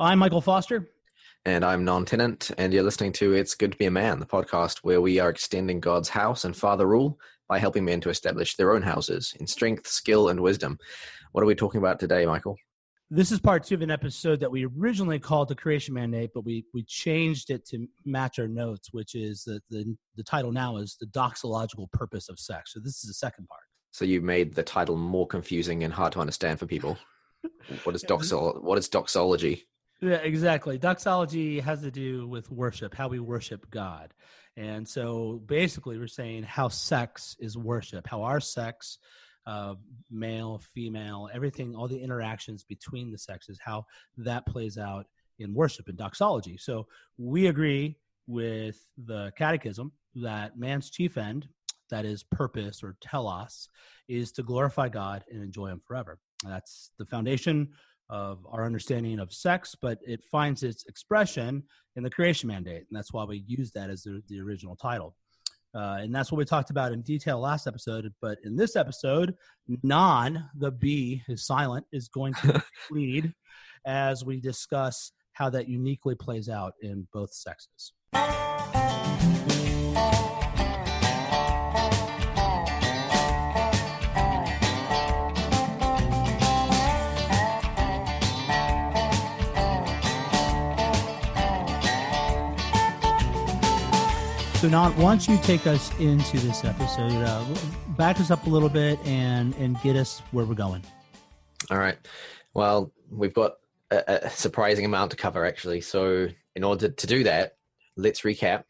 I'm Michael Foster. And I'm Bnonn Tennant, and you're listening to It's Good to Be a Man, the podcast where we are extending God's house and father rule by helping men to establish their own houses in strength, skill, and wisdom. What are we talking about today, Michael? This is part two of an episode that we originally called the Creation Mandate, but we, we changed it to match our notes, which is that the, the title now is The Doxological Purpose of Sex. So this is the second part. So you made the title more confusing and hard to understand for people. What is doxol? What is doxology? Yeah, exactly. Doxology has to do with worship, how we worship God. And so basically, we're saying how sex is worship, how our sex, uh, male, female, everything, all the interactions between the sexes, how that plays out in worship and doxology. So we agree with the catechism that man's chief end, that is purpose or telos, is to glorify God and enjoy Him forever. That's the foundation of our understanding of sex, but it finds its expression in the creation mandate. And that's why we use that as the, the original title. Uh, and that's what we talked about in detail last episode. But in this episode, Bnonn, the B is silent, is going to lead as we discuss how that uniquely plays out in both sexes. So, not once you take us into this episode, uh, back us up a little bit and and get us where we're going. All right. Well, we've got a, a surprising amount to cover, actually. So, in order to do that, let's recap.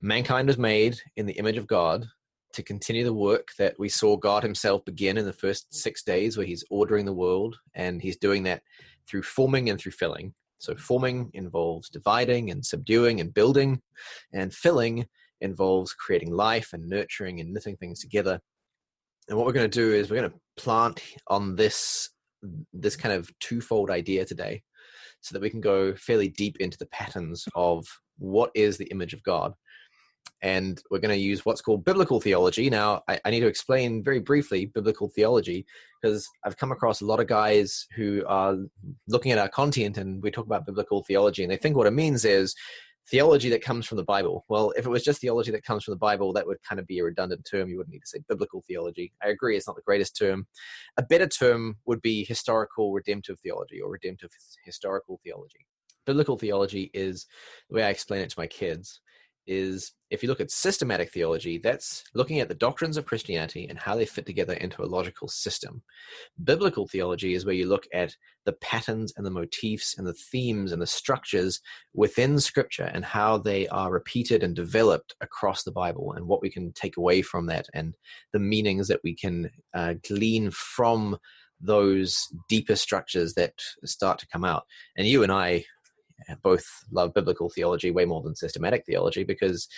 Mankind was made in the image of God to continue the work that we saw God Himself begin in the first six days, where He's ordering the world, and He's doing that through forming and through filling. So forming involves dividing and subduing and building, and filling involves creating life and nurturing and knitting things together. And what we're going to do is we're going to plant on this this kind of twofold idea today so that we can go fairly deep into the patterns of what is the image of God and we're going to use what's called biblical theology. Now, I, I, need to explain very briefly biblical theology because I've come across a lot of guys who are looking at our content and we talk about biblical theology, and they think what it means is theology that comes from the Bible. Well, if it was just theology that comes from the Bible, that would kind of be a redundant term. You wouldn't need to say biblical theology. I agree, it's not the greatest term. A better term would be historical redemptive theology or redemptive historical theology. Biblical theology is the way I explain it to my kids is if you look at systematic theology, that's looking at the doctrines of Christianity and how they fit together into a logical system. Biblical theology is where you look at the patterns and the motifs and the themes and the structures within Scripture and how they are repeated and developed across the Bible and what we can take away from that and the meanings that we can uh, glean from those deeper structures that start to come out. And you and I both love biblical theology way more than systematic theology because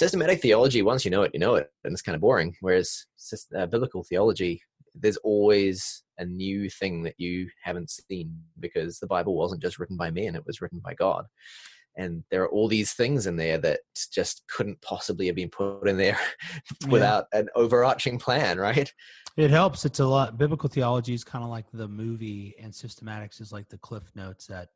systematic theology, once you know it, you know it, and it's kind of boring. Whereas uh, biblical theology, there's always a new thing that you haven't seen because the Bible wasn't just written by men; it was written by God. And there are all these things in there that just couldn't possibly have been put in there without yeah. an overarching plan, right? It helps. It's a lot. Biblical theology is kind of like the movie, and systematics is like the cliff notes that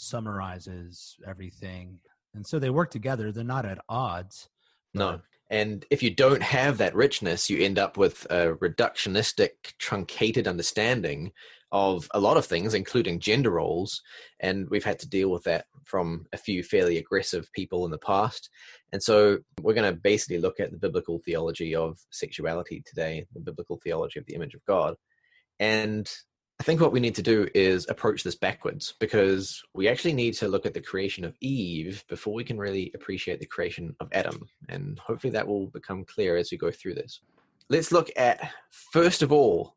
summarizes everything. And so they work together. They're not at odds. No. And if you don't have that richness, you end up with a reductionistic, truncated understanding of a lot of things, including gender roles. And we've had to deal with that from a few fairly aggressive people in the past. And so we're going to basically look at the biblical theology of sexuality today, the biblical theology of the image of God. And I think what we need to do is approach this backwards because we actually need to look at the creation of Eve before we can really appreciate the creation of Adam. And hopefully that will become clear as we go through this. Let's look at, first of all,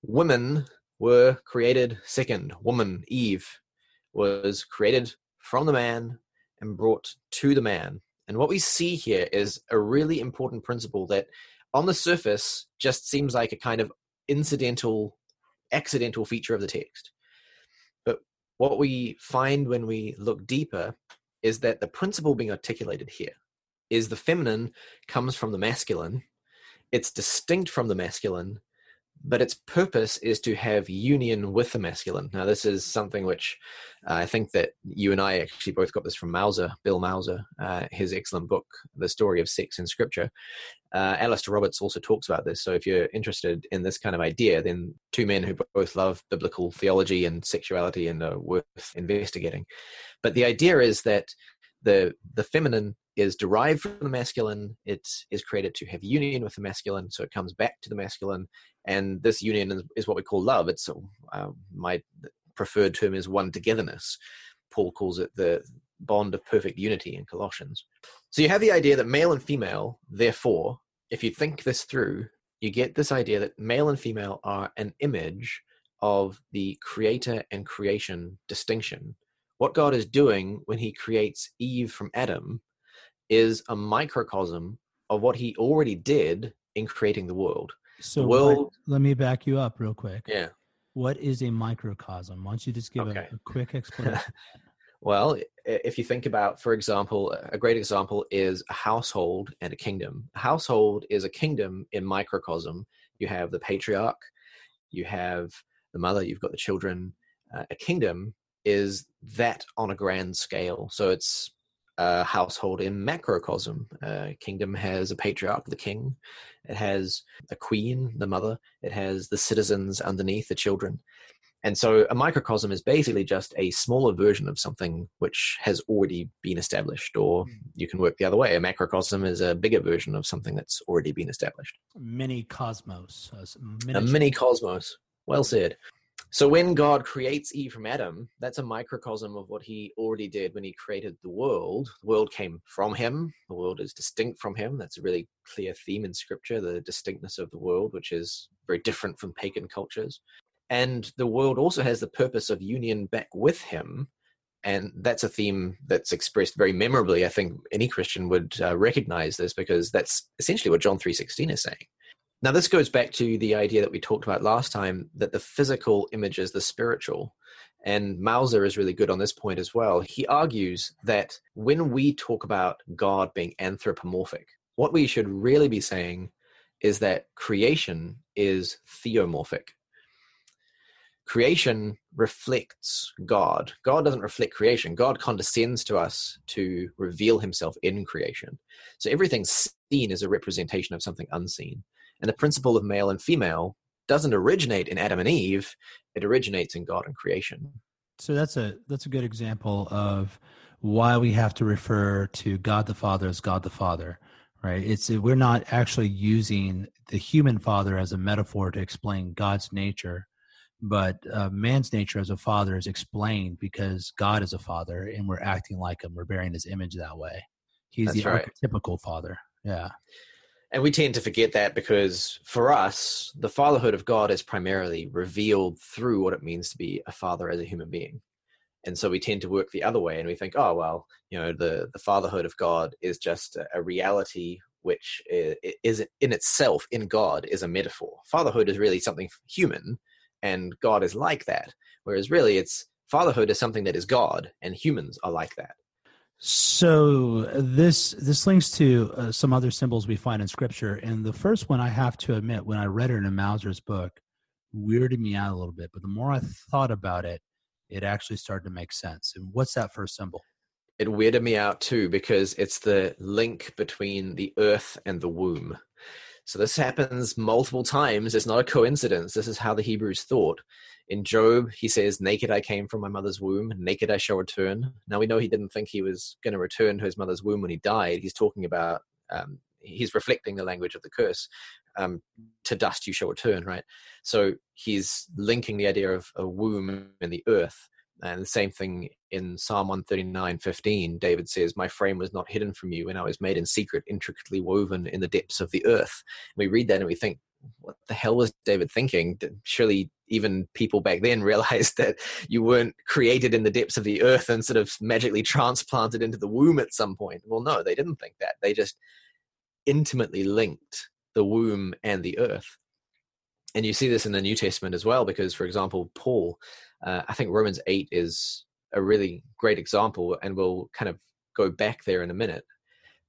women were created second. Woman, Eve, was created from the man and brought to the man. And what we see here is a really important principle that on the surface just seems like a kind of incidental accidental feature of the text. But what we find when we look deeper is that the principle being articulated here is the feminine comes from the masculine, it's distinct from the masculine, but its purpose is to have union with the masculine. Now, this is something which uh, I think that you and I actually both got this from Mouser, Bill Mouser, uh, his excellent book, The Story of Sex in Scripture. Uh, Alastair Roberts also talks about this. So, if you're interested in this kind of idea, then two men who both love biblical theology and sexuality and are worth investigating. But the idea is that the the feminine is derived from the masculine. It is created to have union with the masculine, so it comes back to the masculine, and this union is, is what we call love. It's uh, my preferred term is one togetherness. Paul calls it the bond of perfect unity in Colossians. So you have the idea that male and female, therefore, if you think this through, you get this idea that male and female are an image of the creator and creation distinction. What God is doing when he creates Eve from Adam is a microcosm of what he already did in creating the world. So, the world, let me back you up real quick. Yeah. What is a microcosm? Why don't you just give okay. a, a quick explanation? well, if you think about, for example, a great example is a household and a kingdom. A household is a kingdom in microcosm. You have the patriarch, you have the mother, you've got the children. Uh, a kingdom is that on a grand scale. So it's a household in macrocosm. Uh, kingdom has a patriarch, the king. It has a queen, the mother. It has the citizens underneath, the children. And so a microcosm is basically just a smaller version of something which has already been established, or hmm. you can work the other way. A macrocosm is a bigger version of something that's already been established. Mini cosmos. A mini cosmos. Well said. So when God creates Eve from Adam, that's a microcosm of what he already did when he created the world. The world came from him. The world is distinct from him. That's a really clear theme in scripture, the distinctness of the world, which is very different from pagan cultures. And the world also has the purpose of union back with him. And that's a theme that's expressed very memorably. I think any Christian would uh, recognize this because that's essentially what John 3.16 is saying. Now, this goes back to the idea that we talked about last time that the physical images the spiritual. And Mouser is really good on this point as well. He argues that when we talk about God being anthropomorphic, what we should really be saying is that creation is theomorphic. Creation reflects God. God doesn't reflect creation. God condescends to us to reveal himself in creation. So everything seen is a representation of something unseen. And the principle of male and female doesn't originate in Adam and Eve, it originates in God and creation. So that's a that's a good example of why we have to refer to God the Father as God the Father, right? It's we're not actually using the human father as a metaphor to explain God's nature, but uh, man's nature as a father is explained because God is a father and we're acting like him. We're bearing his image that way. He's That's the right. archetypical father. Yeah and we tend to forget that because for us the fatherhood of god is primarily revealed through what it means to be a father as a human being. And so we tend to work the other way and we think oh well you know the the fatherhood of god is just a, reality which is in itself in god is a metaphor. Fatherhood is really something human and god is like that. Whereas really it's fatherhood is something that is god and humans are like that so this this links to uh, some other symbols we find in scripture, and the first one I have to admit, when I read it in Mouser's book, weirded me out a little bit. But the more I thought about it, it actually started to make sense. And what's that first symbol? It weirded me out too because it's the link between the earth and the womb. So this happens multiple times. It's not a coincidence. This is how the Hebrews thought. In Job, he says, Naked I came from my mother's womb, naked I shall return. Now we know he didn't think he was going to return to his mother's womb when he died. He's talking about, um, he's reflecting the language of the curse. Um, to dust you shall return, right? So he's linking the idea of a womb in the earth. And the same thing in Psalm 139 15, David says, My frame was not hidden from you when I was made in secret, intricately woven in the depths of the earth. We read that and we think, what the hell was David thinking? Surely even people back then realized that you weren't created in the depths of the earth and sort of magically transplanted into the womb at some point. Well, no, they didn't think that. They just intimately linked the womb and the earth. And you see this in the New Testament as well, because, for example, Paul, uh, I think Romans 8 is a really great example, and we'll kind of go back there in a minute.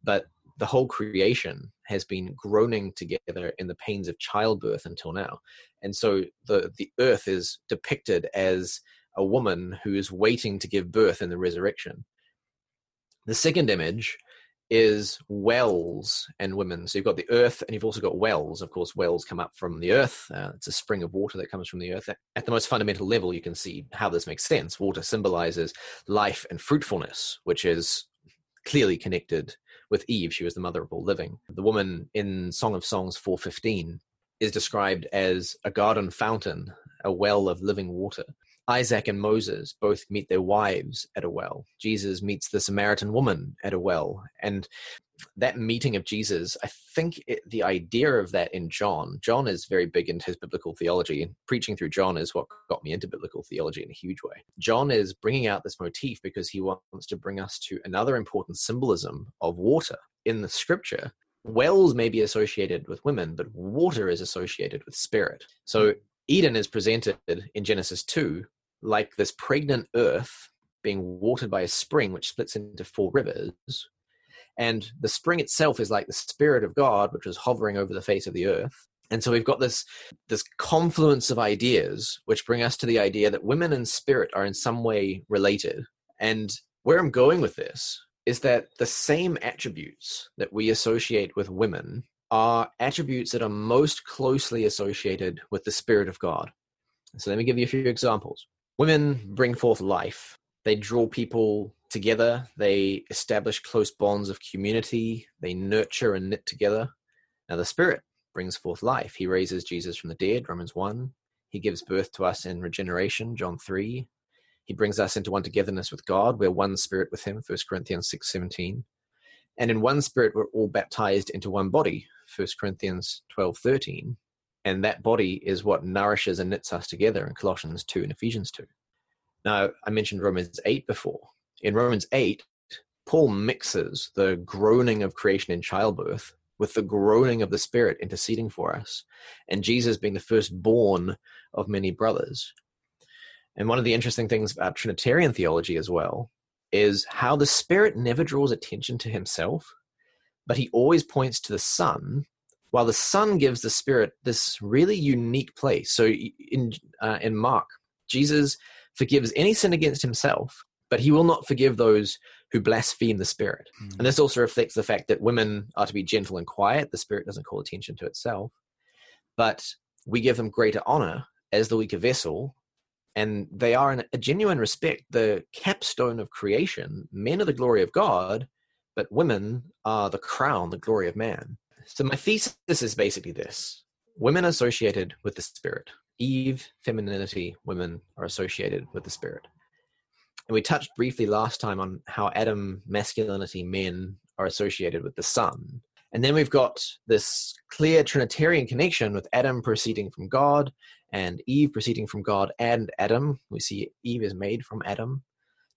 But the whole creation has been groaning together in the pains of childbirth until now. And so the, the earth is depicted as a woman who is waiting to give birth in the resurrection. The second image is wells and women. So you've got the earth and you've also got wells. Of course, wells come up from the earth. Uh, it's a spring of water that comes from the earth. At the most fundamental level, you can see how this makes sense. Water symbolizes life and fruitfulness, which is clearly connected with Eve. She was the mother of all living. The woman in Song of Songs 415 is described as a garden fountain, a well of living water. Isaac and Moses both meet their wives at a well. Jesus meets the Samaritan woman at a well. And that meeting of Jesus, I think it, the idea of that in John, John is very big into his biblical theology, and preaching through John is what got me into biblical theology in a huge way. John is bringing out this motif because he wants to bring us to another important symbolism of water in the scripture. Wells may be associated with women, but water is associated with spirit. So hmm. Eden is presented in Genesis 2 like this pregnant earth being watered by a spring which splits into four rivers. And the spring itself is like the spirit of God, which was hovering over the face of the earth. And so we've got this this confluence of ideas which bring us to the idea that women and spirit are in some way related. And where I'm going with this is that the same attributes that we associate with women are attributes that are most closely associated with the spirit of God. So let me give you a few examples. Women bring forth life. They draw people together. They establish close bonds of community. They nurture and knit together. Now, the Spirit brings forth life. He raises Jesus from the dead, Romans 1. He gives birth to us in regeneration, John 3. He brings us into one togetherness with God. We're one spirit with Him, 1 Corinthians 6 17. And in one spirit, we're all baptized into one body, 1 Corinthians 12 13 and that body is what nourishes and knits us together in Colossians 2 and Ephesians 2. Now, I mentioned Romans 8 before. In Romans 8, Paul mixes the groaning of creation in childbirth with the groaning of the Spirit interceding for us, and Jesus being the firstborn of many brothers. And one of the interesting things about Trinitarian theology as well is how the Spirit never draws attention to himself, but he always points to the Son while the Son gives the Spirit this really unique place. So in uh, in Mark, Jesus forgives any sin against himself, but he will not forgive those who blaspheme the Spirit. Mm. And this also reflects the fact that women are to be gentle and quiet. The Spirit doesn't call attention to itself, but we give them greater honor as the weaker vessel. And they are, in a genuine respect, the capstone of creation. Men are the glory of God, but women are the crown, the glory of man. So my thesis is basically this: women associated with the spirit. Eve, femininity, women are associated with the spirit. And we touched briefly last time on how Adam, masculinity, men are associated with the sun. And then we've got this clear Trinitarian connection with Adam proceeding from God and Eve proceeding from God and Adam. We see Eve is made from Adam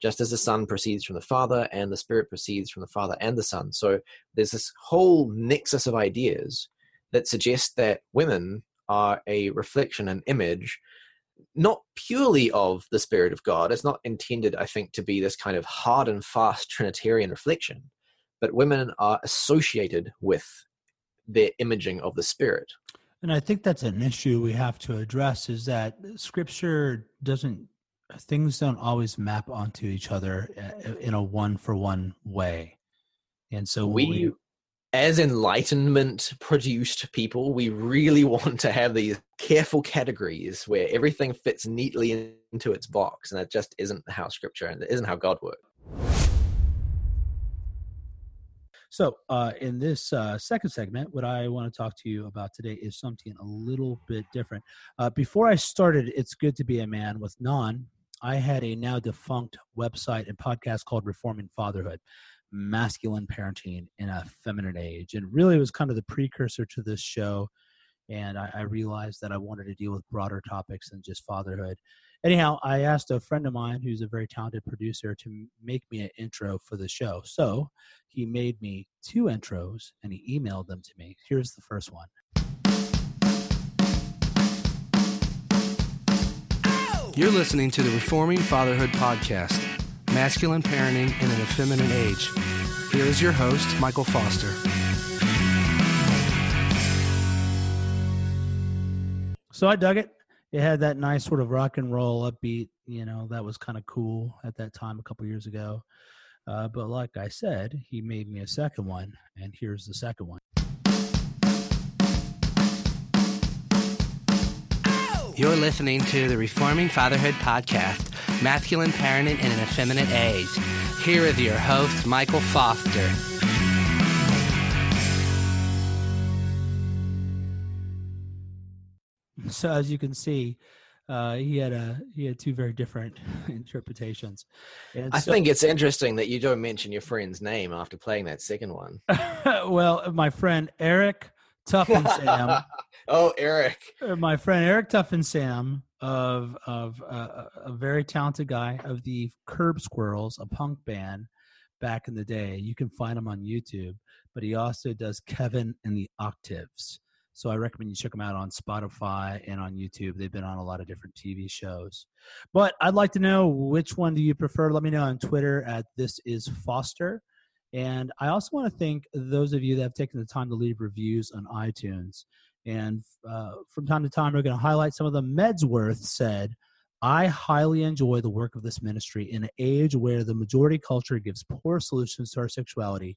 just as the Son proceeds from the Father and the Spirit proceeds from the Father and the Son. So there's this whole nexus of ideas that suggest that women are a reflection, an image, not purely of the Spirit of God. It's not intended, I think, to be this kind of hard and fast Trinitarian reflection, but women are associated with their imaging of the Spirit. And I think that's an issue we have to address is that scripture doesn't things don't always map onto each other uh, in a one for one way. And so we, we, as enlightenment produced people, we really want to have these careful categories where everything fits neatly into its box. And that just isn't how scripture and it isn't how God works. So, uh, in this uh, second segment, what I want to talk to you about today is something a little bit different. Uh, before I started, It's Good to Be a Man with Bnonn, I had a now defunct website and podcast called Reforming Fatherhood masculine parenting in a feminine age. And really, it was kind of the precursor to this show. And I, I, realized that I wanted to deal with broader topics than just fatherhood. Anyhow, I asked a friend of mine who's a very talented producer to make me an intro for the show. So he made me two intros and he emailed them to me. Here's the first one. You're listening to the Reforming Fatherhood Podcast Masculine Parenting in an Effeminate Age. Here is your host, Michael Foster. So I dug it. It had that nice sort of rock and roll upbeat, you know, that was kind of cool at that time a couple years ago. Uh, but like I said, he made me a second one, and here's the second one. You're listening to the Reforming Fatherhood Podcast, Masculine Parenting in an Effeminate Age. Here is your host, Michael Foster. So as you can see, uh, he had a he had two very different interpretations. And I so, think it's interesting that you don't mention your friend's name after playing that second one. well, my friend Eric Tuffin Sam. oh, Eric. Uh, my friend Eric Tuffin Sam of of uh, a very talented guy of the Curb Squirrels, a punk band back in the day. You can find him on YouTube, but he also does Kevin and the Octaves. So I recommend you check them out on Spotify and on YouTube. They've been on a lot of different TV shows. But I'd like to know which one do you prefer? Let me know on Twitter at this is Foster. And I also want to thank those of you that have taken the time to leave reviews on iTunes. And uh, from time to time, we're going to highlight some of them. Medsworth said, I highly enjoy the work of this ministry in an age where the majority culture gives poor solutions to our sexuality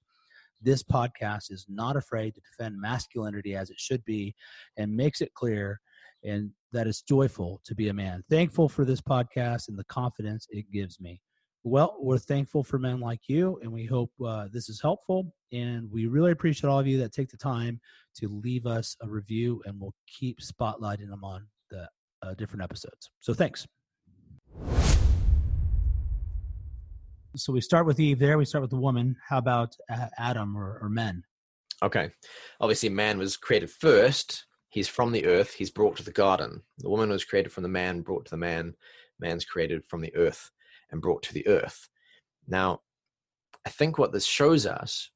this podcast is not afraid to defend masculinity as it should be and makes it clear and that it's joyful to be a man. Thankful for this podcast and the confidence it gives me. Well, we're thankful for men like you, and we hope uh, this is helpful. And we really appreciate all of you that take the time to leave us a review, and we'll keep spotlighting them on the uh, different episodes. So thanks. So we start with Eve there. We start with the woman. How about Adam or, or men? Okay. Obviously, man was created first. He's from the earth. He's brought to the garden. The woman was created from the man, brought to the man. Man's created from the earth and brought to the earth. Now, I think what this shows us,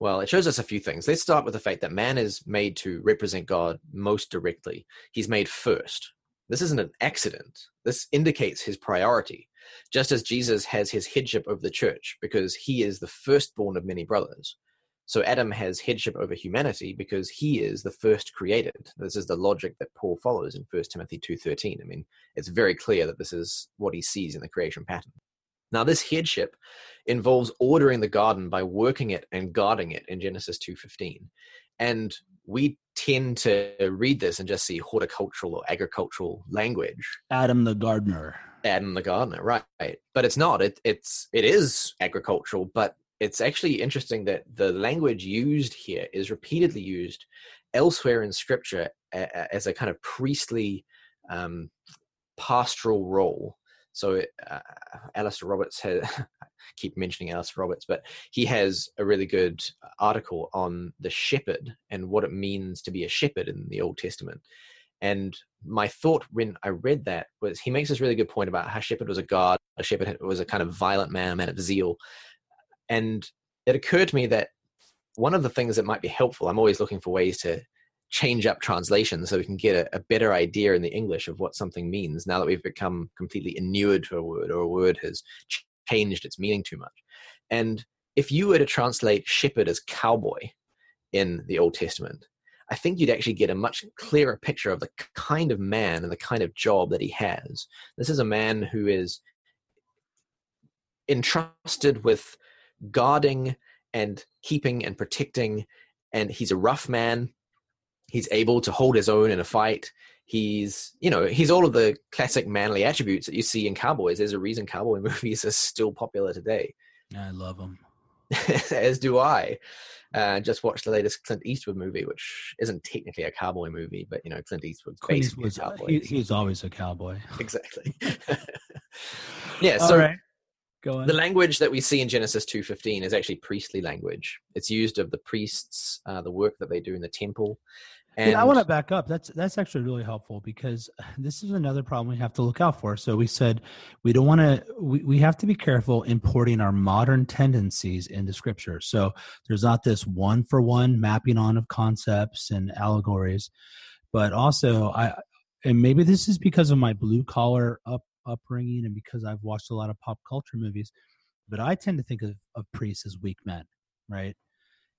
well, it shows us a few things. Let's start with the fact that man is made to represent God most directly. He's made first. This isn't an accident. This indicates his priority just as Jesus has his headship over the church because he is the firstborn of many brothers. So Adam has headship over humanity because he is the first created. This is the logic that Paul follows in 1 Timothy 2:13. I mean, it's very clear that this is what he sees in the creation pattern. Now, this headship involves ordering the garden by working it and guarding it in Genesis 2:15. And we tend to read this and just see horticultural or agricultural language. Adam the gardener. Adam the gardener, right? But it's not. It it's it is agricultural, but it's actually interesting that the language used here is repeatedly used elsewhere in Scripture as a kind of priestly um, pastoral role. So uh, Alastair Roberts has keep mentioning Alastair Roberts, but he has a really good article on the shepherd and what it means to be a shepherd in the Old Testament. And my thought when I read that was he makes this really good point about how Shepherd was a god, a shepherd was a kind of violent man, a man of zeal. And it occurred to me that one of the things that might be helpful, I'm always looking for ways to change up translations so we can get a, a, better idea in the English of what something means now that we've become completely inured to a word or a word has changed its meaning too much. And if you were to translate shepherd as cowboy in the Old Testament, I think you'd actually get a much clearer picture of the kind of man and the kind of job that he has. This is a man who is entrusted with guarding and keeping and protecting, and he's a rough man. He's able to hold his own in a fight. He's, you know, he's all of the classic manly attributes that you see in cowboys. There's a reason cowboy movies are still popular today. I love them. As do I. Uh, just watched the latest Clint Eastwood movie, which isn't technically a cowboy movie, but you know Clint Eastwood's Clint basically Eastwood's, a cowboy. He, he's always a cowboy. exactly. yeah. So right. Go on. the language that we see in Genesis two fifteen is actually priestly language. It's used of the priests, uh, the work that they do in the temple, and I want to back up. That's that's actually really helpful because this is another problem we have to look out for. So we said we don't want to. We, we have to be careful importing our modern tendencies into Scripture. So there's not this one for one mapping on of concepts and allegories, but also I and maybe this is because of my blue collar up upbringing and because I've watched a lot of pop culture movies, but I tend to think of, of priests as weak men, right?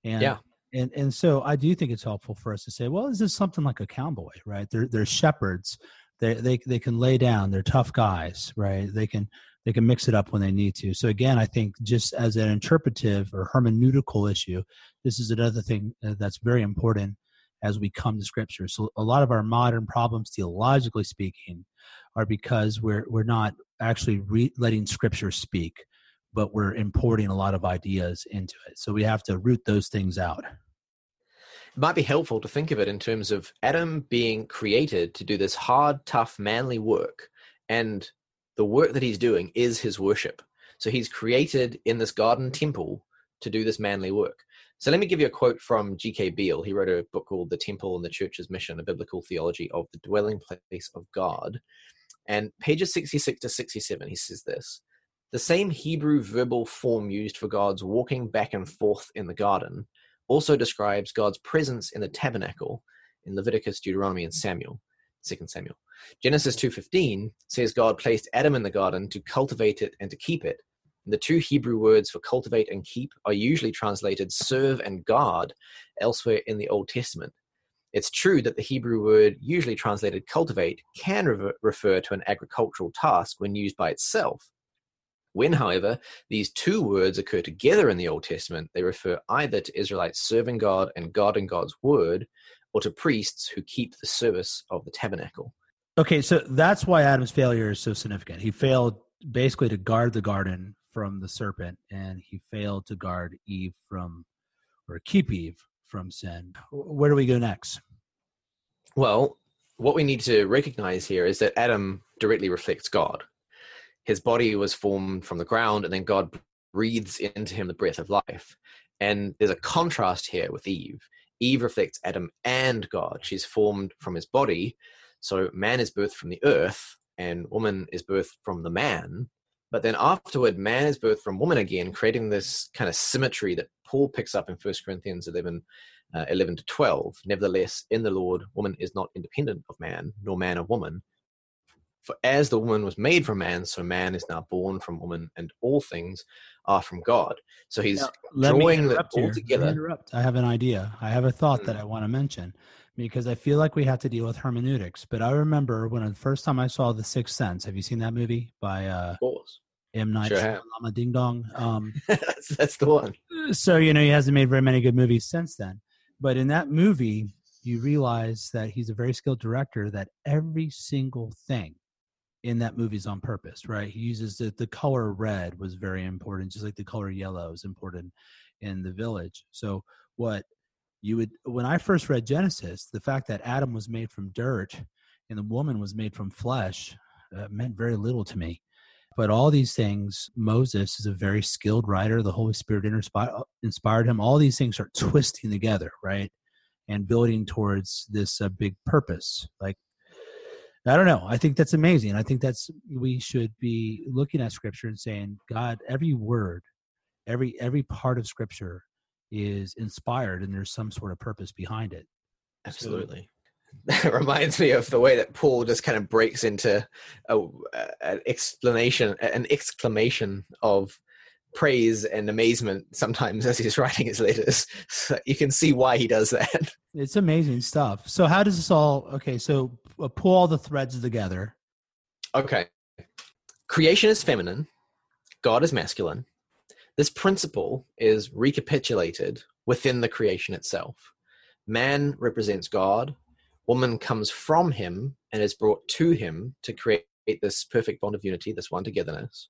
And yeah and and so I do think it's helpful for us to say, well, is this something like a cowboy, right? They're they're shepherds. They they they can lay down. They're tough guys, right? They can they can mix it up when they need to. So again, I think just as an interpretive or hermeneutical issue, this is another thing uh, that's very important as we come to Scripture. So a lot of our modern problems, theologically speaking, are because we're we're not actually re- letting Scripture speak, but we're importing a lot of ideas into it. So we have to root those things out it might be helpful to think of it in terms of Adam being created to do this hard, tough, manly work. And the work that he's doing is his worship. So he's created in this garden temple to do this manly work. So let me give you a quote from G.K. Beale. He wrote a book called The Temple and the Church's Mission, a biblical theology of the dwelling place of God. And pages 66 to 67, he says this The same Hebrew verbal form used for God's walking back and forth in the garden also describes God's presence in the tabernacle in Leviticus, Deuteronomy, and Samuel, 2 Samuel. Genesis 2:15 says God placed Adam in the garden to cultivate it and to keep it. The two Hebrew words for cultivate and keep are usually translated serve and guard elsewhere in the Old Testament. It's true that the Hebrew word usually translated cultivate can re- refer to an agricultural task when used by itself, when, however, these two words occur together in the Old Testament, they refer either to Israelites serving God and God and God's word, or to priests who keep the service of the tabernacle. Okay, so that's why Adam's failure is so significant. He failed basically to guard the garden from the serpent, and he failed to guard Eve from, or keep Eve from sin. Where do we go next? Well, what we need to recognize here is that Adam directly reflects God his body was formed from the ground, and then God breathes into him the breath of life. And there's a contrast here with Eve. Eve reflects Adam and God. She's formed from his body. So man is birthed from the earth, and woman is birthed from the man. But then afterward, man is birthed from woman again, creating this kind of symmetry that Paul picks up in 1 Corinthians 11, uh, 11 to 12. Nevertheless, in the Lord, woman is not independent of man, nor man of woman. For as the woman was made from man, so man is now born from woman, and all things are from God. So he's now, drawing that all together. Interrupt. I have an idea. I have a thought mm. that I want to mention because I feel like we have to deal with hermeneutics. But I remember when the first time I saw The Sixth Sense. Have you seen that movie by uh, of course. M Night sure Ding Dong? Um, that's, that's the one. So you know he hasn't made very many good movies since then. But in that movie, you realize that he's a very skilled director. That every single thing in that movie is on purpose, right? He uses the, the color red was very important, just like the color yellow is important in the village. So what you would when I first read Genesis, the fact that Adam was made from dirt and the woman was made from flesh uh, meant very little to me. But all these things, Moses is a very skilled writer. The Holy Spirit inspired him. All these things are twisting together, right? And building towards this uh, big purpose. Like I don't know. I think that's amazing. I think that's we should be looking at scripture and saying, God, every word, every every part of scripture is inspired and there's some sort of purpose behind it. Absolutely. That reminds me of the way that Paul just kind of breaks into a, an explanation, an exclamation of praise and amazement sometimes as he's writing his letters. So you can see why he does that. It's amazing stuff. So how does this all? Okay, so uh, pull all the threads together. Okay, creation is feminine, God is masculine. This principle is recapitulated within the creation itself. Man represents God. Woman comes from him and is brought to him to create this perfect bond of unity, this one togetherness.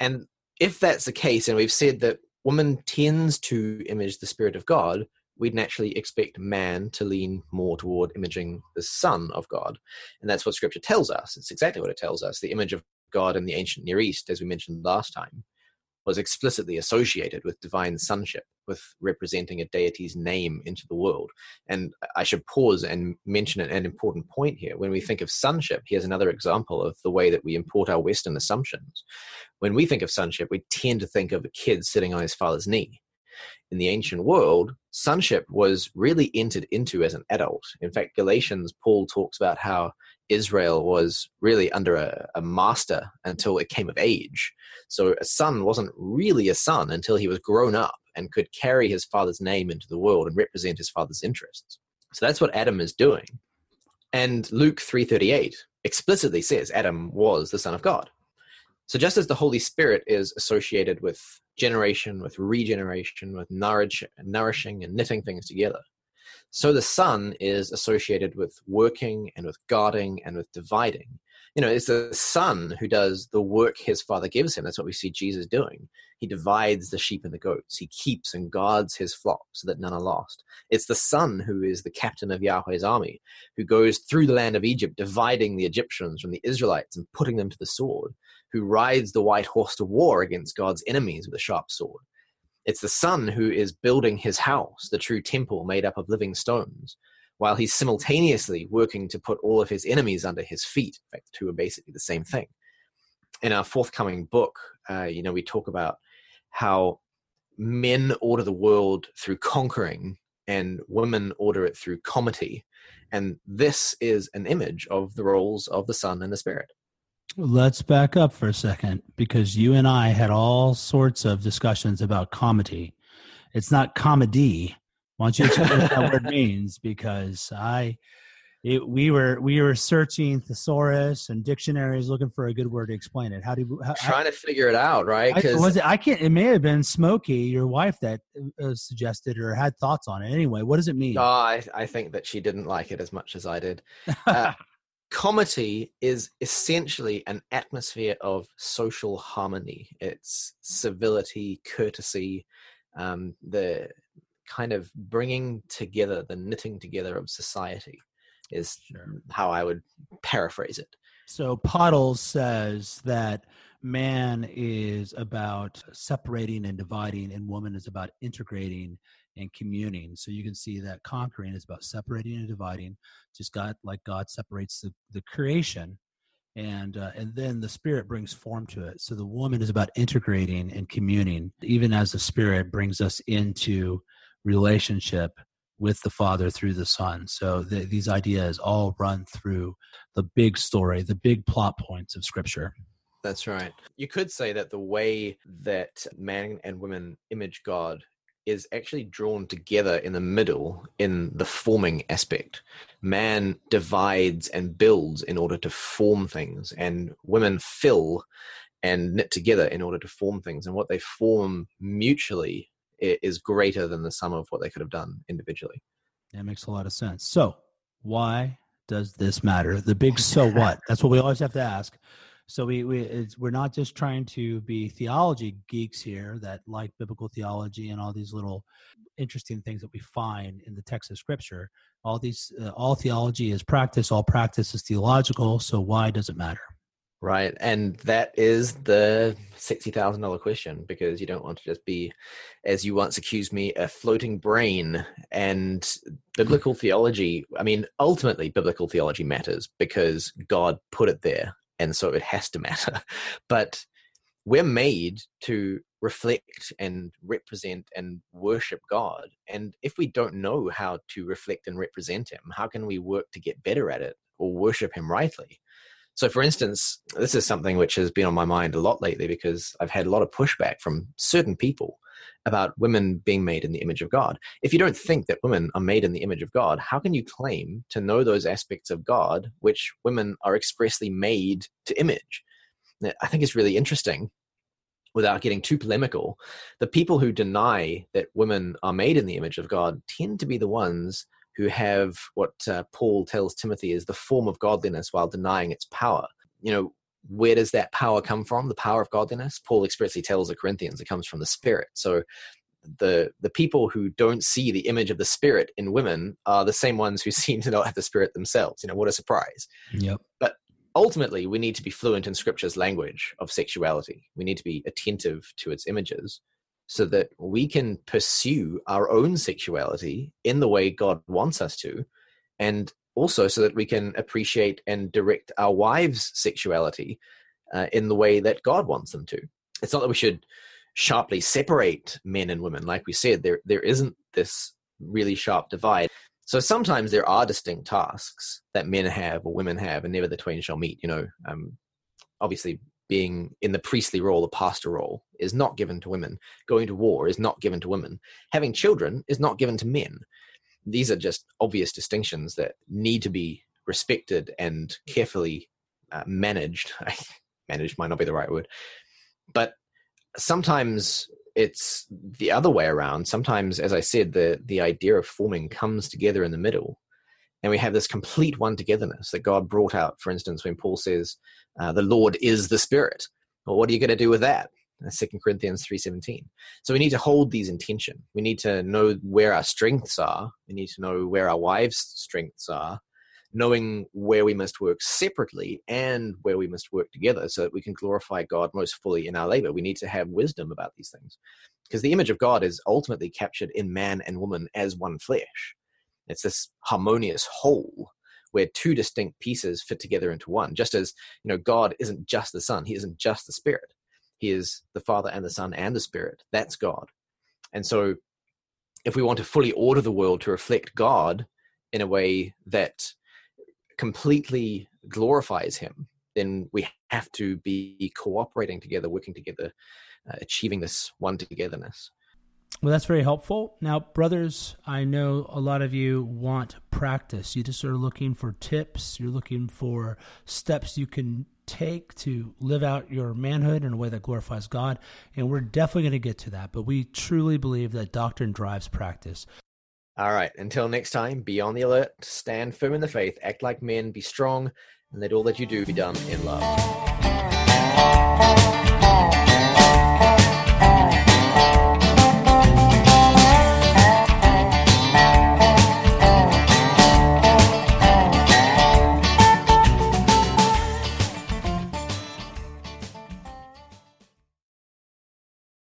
And if that's the case, and we've said that woman tends to image the spirit of God, we'd naturally expect man to lean more toward imaging the Son of God. And that's what Scripture tells us. It's exactly what it tells us. The image of God in the ancient Near East, as we mentioned last time, was explicitly associated with divine sonship, with representing a deity's name into the world. And I should pause and mention an important point here. When we think of sonship, here's another example of the way that we import our Western assumptions. When we think of sonship, we tend to think of a kid sitting on his father's knee. In the ancient world, sonship was really entered into as an adult. In fact, Galatians, Paul talks about how Israel was really under a, a, master until it came of age. So a son wasn't really a son until he was grown up and could carry his father's name into the world and represent his father's interests. So that's what Adam is doing. And Luke 3:38 explicitly says Adam was the son of God. So just as the Holy Spirit is associated with generation, with regeneration, with nourish, nourishing and knitting things together, so the Son is associated with working and with guarding and with dividing. You know, it's the Son who does the work his Father gives him. That's what we see Jesus doing. He divides the sheep and the goats. He keeps and guards his flock so that none are lost. It's the Son who is the captain of Yahweh's army, who goes through the land of Egypt, dividing the Egyptians from the Israelites and putting them to the sword, who rides the white horse to war against God's enemies with a sharp sword it's the son who is building his house, the true temple made up of living stones, while he's simultaneously working to put all of his enemies under his feet. In fact, two are basically the same thing. In our forthcoming book, uh, you know, we talk about how men order the world through conquering and women order it through comity. And this is an image of the roles of the Son and the Spirit. Let's back up for a second because you and I had all sorts of discussions about comedy. It's not comedy. Why don't you explain what that word means? Because I, it, we were we were searching thesaurus and dictionaries looking for a good word to explain it. How do you how, trying to figure it out? Right? I, was it? I can't. It may have been Smokey, your wife, that uh, suggested or had thoughts on it. Anyway, what does it mean? Oh, I I think that she didn't like it as much as I did. Uh, comity is essentially an atmosphere of social harmony. It's civility, courtesy, um, the kind of bringing together, the knitting together of society is sure. how I would paraphrase it. So Podles says that man is about separating and dividing, and woman is about integrating and communing. So you can see that conquering is about separating and dividing, just God like God separates the, the creation, and uh, and then the spirit brings form to it. So the woman is about integrating and communing, even as the spirit brings us into relationship with the Father through the Son. So the, these ideas all run through the big story, the big plot points of Scripture. That's right. You could say that the way that man and women image God is actually drawn together in the middle in the forming aspect. Man divides and builds in order to form things, and women fill and knit together in order to form things. And what they form mutually is greater than the sum of what they could have done individually. That makes a lot of sense. So, why does this matter? The big so what? That's what we always have to ask. So we we we're not just trying to be theology geeks here that like biblical theology and all these little interesting things that we find in the text of Scripture. All these uh, all theology is practice. All practice is theological. So why does it matter? Right, and that is the sixty thousand dollar question because you don't want to just be, as you once accused me, a floating brain. And biblical theology, I mean, ultimately, biblical theology matters because God put it there and so it has to matter. But we're made to reflect and represent and worship God. And if we don't know how to reflect and represent Him, how can we work to get better at it or worship Him rightly? So, for instance, this is something which has been on my mind a lot lately because I've had a lot of pushback from certain people about women being made in the image of God. If you don't think that women are made in the image of God, how can you claim to know those aspects of God which women are expressly made to image? I think it's really interesting without getting too polemical, the people who deny that women are made in the image of God tend to be the ones who have what uh, Paul tells Timothy is the form of godliness while denying its power. You know, where does that power come from? The power of godliness? Paul expressly tells the Corinthians it comes from the Spirit. So the the people who don't see the image of the Spirit in women are the same ones who seem to not have the Spirit themselves. You know, what a surprise. Yep. But ultimately, we need to be fluent in Scripture's language of sexuality. We need to be attentive to its images so that we can pursue our own sexuality in the way God wants us to, and also so that we can appreciate and direct our wives' sexuality uh, in the way that God wants them to. It's not that we should sharply separate men and women. Like we said, there there isn't this really sharp divide. So sometimes there are distinct tasks that men have or women have, and never the twain shall meet. You know, um, obviously being in the priestly role, the pastor role, is not given to women. Going to war is not given to women. Having children is not given to men. These are just obvious distinctions that need to be respected and carefully uh, managed. managed might not be the right word, but sometimes it's the other way around. Sometimes, as I said, the the idea of forming comes together in the middle, and we have this complete one togetherness that God brought out. For instance, when Paul says, uh, "The Lord is the Spirit," well, what are you going to do with that? Second Corinthians three seventeen. So we need to hold these in tension. We need to know where our strengths are. We need to know where our wives' strengths are, knowing where we must work separately and where we must work together so that we can glorify God most fully in our labor. We need to have wisdom about these things because the image of God is ultimately captured in man and woman as one flesh. It's this harmonious whole where two distinct pieces fit together into one. Just as, you know, God isn't just the Son, He isn't just the Spirit. He is the Father and the Son and the Spirit. That's God. And so if we want to fully order the world to reflect God in a way that completely glorifies him, then we have to be cooperating together, working together, uh, achieving this one togetherness. Well, that's very helpful. Now, brothers, I know a lot of you want practice. You just are looking for tips. You're looking for steps you can take to live out your manhood in a way that glorifies God. And we're definitely going to get to that. But we truly believe that doctrine drives practice. All right. Until next time, be on the alert, stand firm in the faith, act like men, be strong, and let all that you do be done in love.